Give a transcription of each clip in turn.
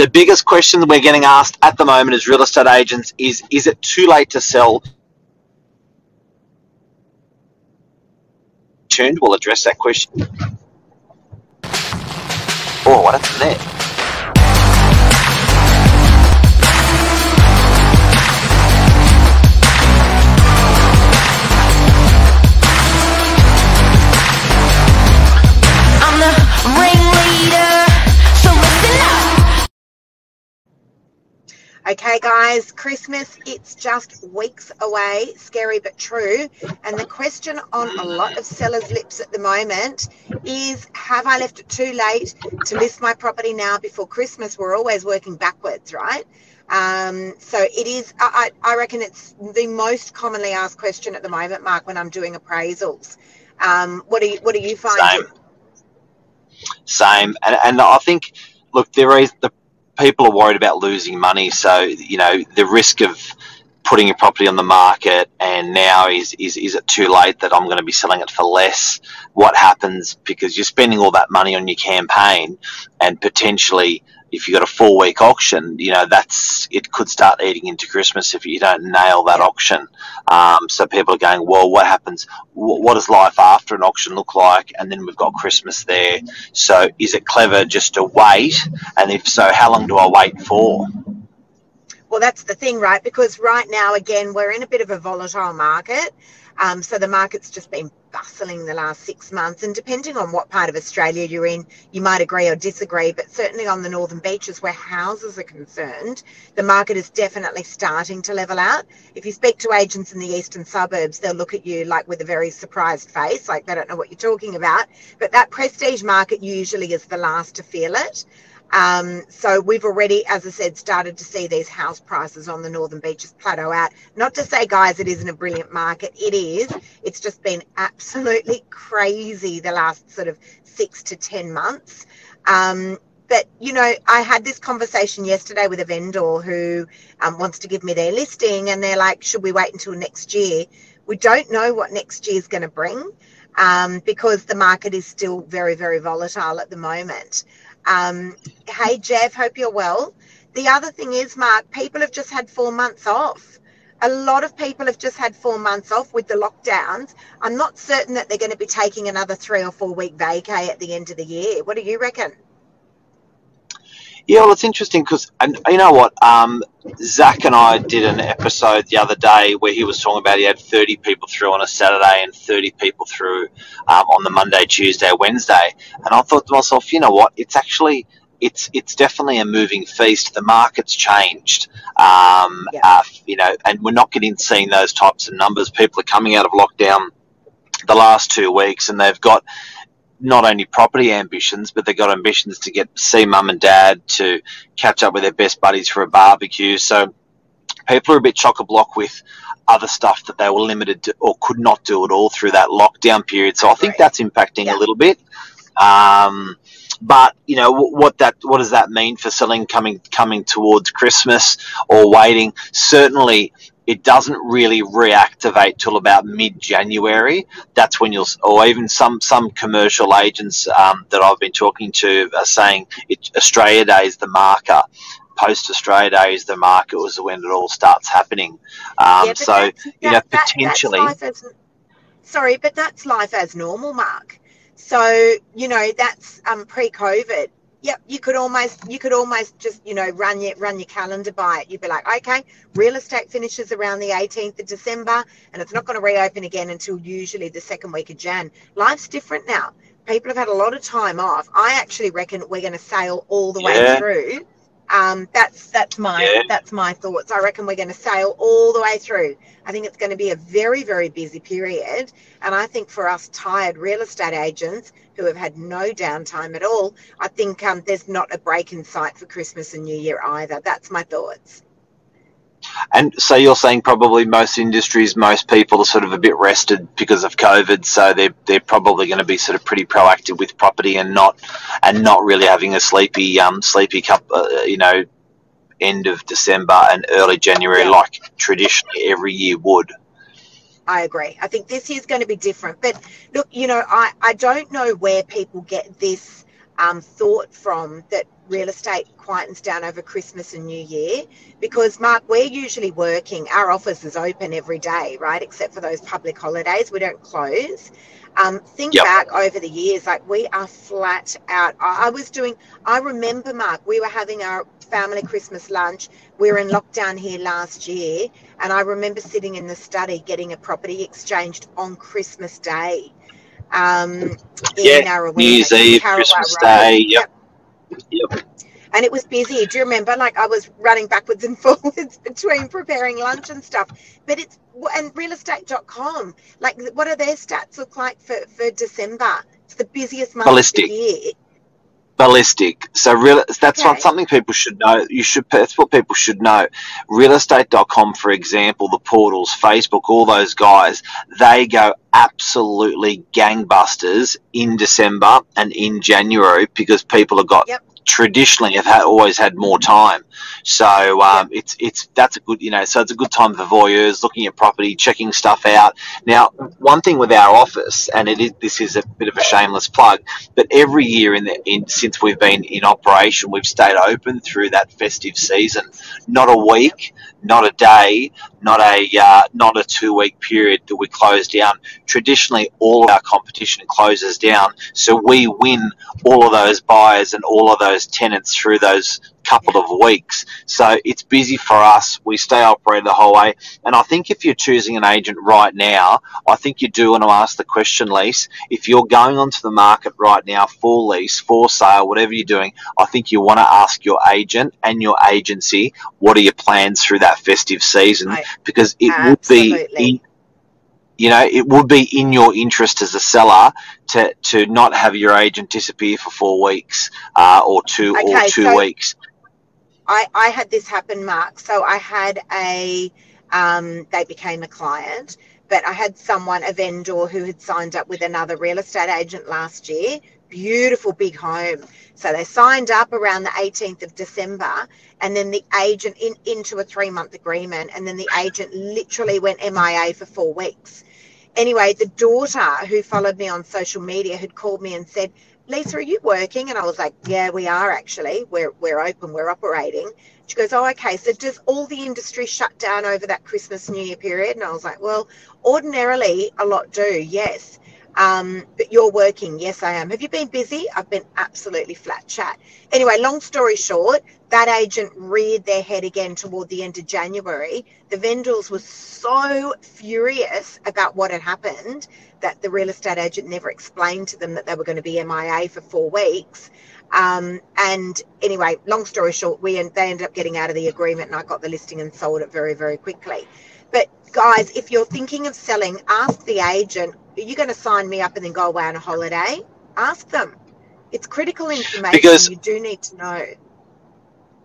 the biggest question we're getting asked at the moment as real estate agents is is it too late to sell? Tuned we'll address that question. Oh what happened there Okay, guys, Christmas, it's just weeks away, scary but true. And the question on a lot of sellers' lips at the moment is Have I left it too late to list my property now before Christmas? We're always working backwards, right? Um, so it is, I, I reckon it's the most commonly asked question at the moment, Mark, when I'm doing appraisals. Um, what, do you, what do you find? Same. Same. And, and I think, look, there is the people are worried about losing money. So, you know, the risk of putting a property on the market and now is, is, is it too late that I'm going to be selling it for less? What happens because you're spending all that money on your campaign and potentially if you've got a four week auction, you know, that's it could start eating into Christmas if you don't nail that auction. Um, so people are going, well, what happens? What does life after an auction look like? And then we've got Christmas there. So is it clever just to wait? And if so, how long do I wait for? Well, that's the thing, right? Because right now, again, we're in a bit of a volatile market. Um, so the market's just been bustling the last six months. And depending on what part of Australia you're in, you might agree or disagree. But certainly on the northern beaches where houses are concerned, the market is definitely starting to level out. If you speak to agents in the eastern suburbs, they'll look at you like with a very surprised face, like they don't know what you're talking about. But that prestige market usually is the last to feel it. Um, so we've already, as I said, started to see these house prices on the northern beaches plateau out. Not to say, guys, it isn't a brilliant market. It is. It's just been absolutely crazy the last sort of six to ten months. Um, but you know, I had this conversation yesterday with a vendor who um, wants to give me their listing, and they're like, "Should we wait until next year?" We don't know what next year is going to bring um, because the market is still very, very volatile at the moment. Um, hey, Jeff, hope you're well. The other thing is, Mark, people have just had four months off. A lot of people have just had four months off with the lockdowns. I'm not certain that they're going to be taking another three or four week vacay at the end of the year. What do you reckon? Yeah, well, it's interesting because, and you know what, um, Zach and I did an episode the other day where he was talking about he had 30 people through on a Saturday and 30 people through um, on the Monday, Tuesday, Wednesday, and I thought to myself, you know what, it's actually it's it's definitely a moving feast. The market's changed, um, yeah. uh, you know, and we're not getting seeing those types of numbers. People are coming out of lockdown the last two weeks, and they've got not only property ambitions, but they've got ambitions to get see mum and dad to catch up with their best buddies for a barbecue. So people are a bit chock a block with other stuff that they were limited to or could not do at all through that lockdown period. So I think that's impacting yeah. a little bit. Um, but you know what that what does that mean for selling coming coming towards Christmas or waiting? Certainly, it doesn't really reactivate till about mid-January. That's when you'll, or even some some commercial agents um, that I've been talking to are saying it, Australia Day is the marker. Post Australia Day is the marker was when it all starts happening. Um, yeah, so that, you know potentially. As, sorry, but that's life as normal, Mark. So you know that's um, pre-COVID Yep, you could almost you could almost just you know run your run your calendar by it. You'd be like, okay, real estate finishes around the 18th of December, and it's not going to reopen again until usually the second week of Jan. Life's different now. People have had a lot of time off. I actually reckon we're going to sail all the yeah. way through um, that's that's my yeah. that's my thoughts. I reckon we're going to sail all the way through. I think it's going to be a very very busy period, and I think for us tired real estate agents who have had no downtime at all, I think um, there's not a break in sight for Christmas and New Year either. That's my thoughts. And so you're saying probably most industries, most people are sort of a bit rested because of COVID, so they're they're probably going to be sort of pretty proactive with property and not and not really having a sleepy um sleepy cup, uh, you know, end of December and early January yeah. like traditionally every year would. I agree. I think this year's going to be different. But look, you know, I, I don't know where people get this um, thought from that real estate quietens down over Christmas and New Year because, Mark, we're usually working. Our office is open every day, right? Except for those public holidays, we don't close. Um, think yep. back over the years, like we are flat out. I, I was doing, I remember, Mark, we were having our family Christmas lunch. We were in lockdown here last year, and I remember sitting in the study getting a property exchanged on Christmas Day. Um, yeah, New Year's Eve, Christmas Road. Day. Yep. yep. Yep and it was busy. Do you remember? Like I was running backwards and forwards between preparing lunch and stuff. But it's and realestate.com. Like, what are their stats look like for for December? It's the busiest month Ballistic. of the year. Ballistic. So real. That's okay. what something people should know. You should. That's what people should know. Realestate.com, for example, the portals, Facebook, all those guys, they go absolutely gangbusters in December and in January because people have got yep traditionally have always had more time. So um, it's it's that's a good you know so it's a good time for voyeurs looking at property, checking stuff out. Now, one thing with our office, and it is this is a bit of a shameless plug, but every year in the in since we've been in operation, we've stayed open through that festive season. Not a week, not a day, not a uh, not a two week period that we close down. Traditionally, all of our competition closes down, so we win all of those buyers and all of those tenants through those couple of weeks. So it's busy for us. We stay operated the whole way. And I think if you're choosing an agent right now, I think you do want to ask the question, lease. If you're going onto the market right now for lease, for sale, whatever you're doing, I think you want to ask your agent and your agency, what are your plans through that festive season? Because it Absolutely. would be in, you know, it would be in your interest as a seller to, to not have your agent disappear for four weeks uh, or two okay, or two so, weeks. I, I had this happen, Mark. So I had a, um, they became a client, but I had someone, a vendor who had signed up with another real estate agent last year. Beautiful big home. So they signed up around the 18th of December, and then the agent in, into a three month agreement, and then the agent literally went MIA for four weeks. Anyway, the daughter who followed me on social media had called me and said, Lisa, are you working? And I was like, Yeah, we are actually. We're we're open, we're operating. She goes, Oh, okay. So does all the industry shut down over that Christmas New Year period? And I was like, Well, ordinarily a lot do, yes. Um, but you're working. Yes, I am. Have you been busy? I've been absolutely flat chat. Anyway, long story short, that agent reared their head again toward the end of January. The vendors were so furious about what had happened that the real estate agent never explained to them that they were going to be MIA for four weeks. Um, and anyway, long story short, we they ended up getting out of the agreement, and I got the listing and sold it very, very quickly. But guys, if you're thinking of selling, ask the agent, are you going to sign me up and then go away on a holiday? Ask them. It's critical information because you do need to know.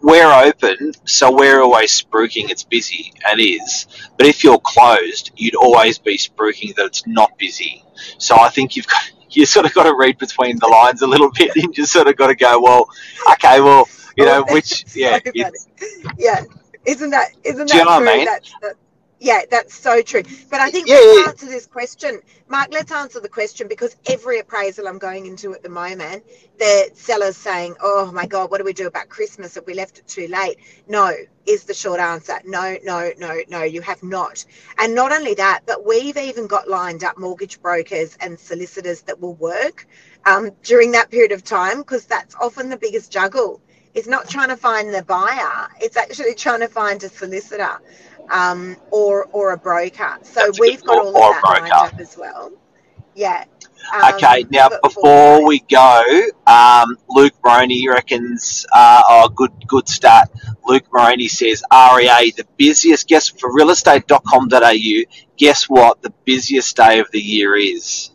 We're open, so we're always spruiking it's busy, and is. But if you're closed, you'd always be spruiking that it's not busy. So I think you've got you sort of got to read between the lines a little bit, and you sort of got to go, well, okay, well, you oh, know, which yeah, yeah, isn't that isn't that you know true? I mean? That's, that's, yeah, that's so true. But I think yeah, let's yeah. answer this question. Mark, let's answer the question because every appraisal I'm going into at the moment, the seller's saying, Oh my God, what do we do about Christmas if we left it too late? No, is the short answer. No, no, no, no, you have not. And not only that, but we've even got lined up mortgage brokers and solicitors that will work um, during that period of time because that's often the biggest juggle. It's not trying to find the buyer, it's actually trying to find a solicitor um, or or a broker. So we've got all of that lined up as well. Yeah. Um, okay, now before we go, um, Luke Moroney reckons, uh, oh, good good stat. Luke Moroney says REA, the busiest, guess for realestate.com.au, guess what the busiest day of the year is?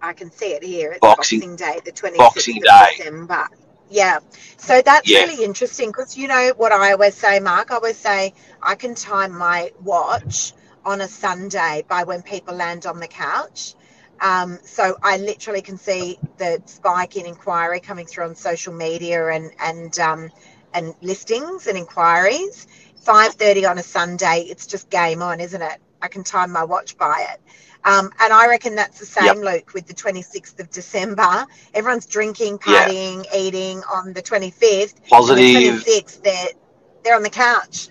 I can see it here. It's Boxing, Boxing Day, the 26th Boxing of Day. December. Yeah. So that's yeah. really interesting because you know what I always say, Mark? I always say I can time my watch on a Sunday by when people land on the couch. Um, so I literally can see the spike in inquiry coming through on social media and and um, and listings and inquiries. Five thirty on a Sunday, it's just game on, isn't it? I can time my watch by it. Um, and I reckon that's the same, yep. Luke, with the 26th of December. Everyone's drinking, partying, yeah. eating on the 25th. Positive. The 26th, they're, they're on the couch.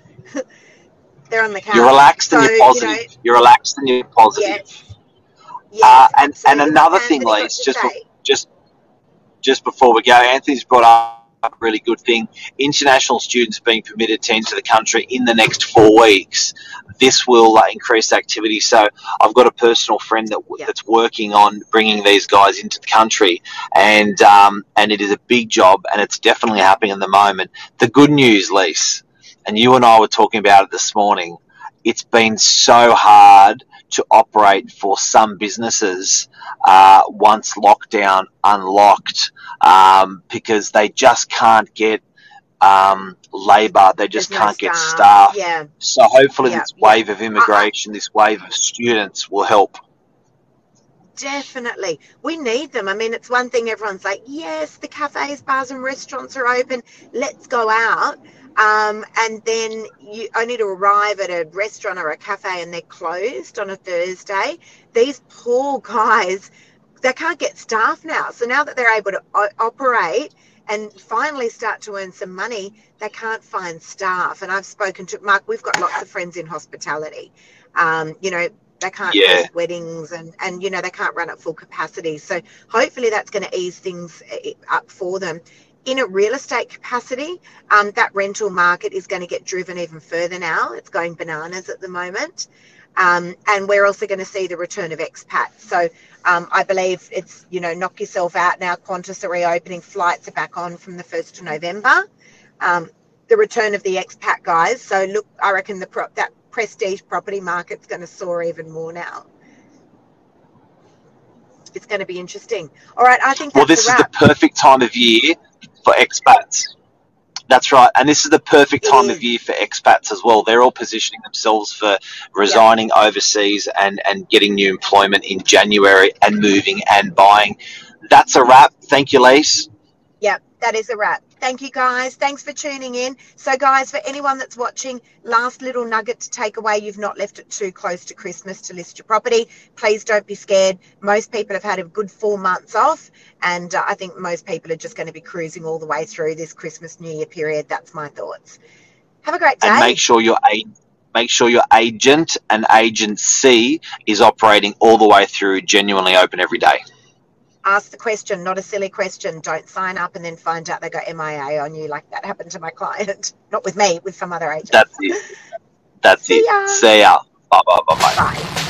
they're on the couch. You're relaxed so, and you're positive. You know, you're relaxed and you're positive. Yes. Yes, uh, and, and another thing, Lise, just, just, just before we go, Anthony's brought up a really good thing. International students being permitted to enter the country in the next four weeks. This will uh, increase activity. So I've got a personal friend that yep. that's working on bringing these guys into the country, and um, and it is a big job, and it's definitely happening at the moment. The good news, Lise, and you and I were talking about it this morning. It's been so hard to operate for some businesses uh, once lockdown unlocked um, because they just can't get um, labour, they just There's can't no get staff. Yeah. So hopefully, yeah, this wave of immigration, this wave of students will help. Definitely. We need them. I mean, it's one thing everyone's like, yes, the cafes, bars, and restaurants are open. Let's go out. Um, and then you only to arrive at a restaurant or a cafe and they're closed on a Thursday. These poor guys, they can't get staff now. So now that they're able to o- operate and finally start to earn some money, they can't find staff. And I've spoken to Mark, we've got lots of friends in hospitality. Um, you know, they can't yeah. host weddings and, and, you know, they can't run at full capacity. So hopefully that's going to ease things eh, up for them in a real estate capacity, um, that rental market is going to get driven even further now. It's going bananas at the moment. Um, and we're also going to see the return of expats. So um, I believe it's, you know, knock yourself out now. Qantas are reopening, flights are back on from the 1st of November. Um, the return of the expat guys. So look, I reckon the pro- that prestige property market's going to soar even more now it's going to be interesting. All right, I think. well, this is the perfect time of year for expats. That's right, and this is the perfect time of mm. year for expats as well. They're all positioning themselves for resigning yep. overseas and and getting new employment in January and moving and buying. That's a wrap. Thank you, Lise. Yep, that is a wrap. Thank you, guys. Thanks for tuning in. So, guys, for anyone that's watching, last little nugget to take away you've not left it too close to Christmas to list your property. Please don't be scared. Most people have had a good four months off, and uh, I think most people are just going to be cruising all the way through this Christmas New Year period. That's my thoughts. Have a great day. And make sure your make sure your agent and agency is operating all the way through genuinely open every day ask the question, not a silly question. Don't sign up and then find out they got MIA on you. Like that happened to my client. Not with me, with some other agent. That's it. That's See it. Ya. See ya. Bye bye bye bye. Bye.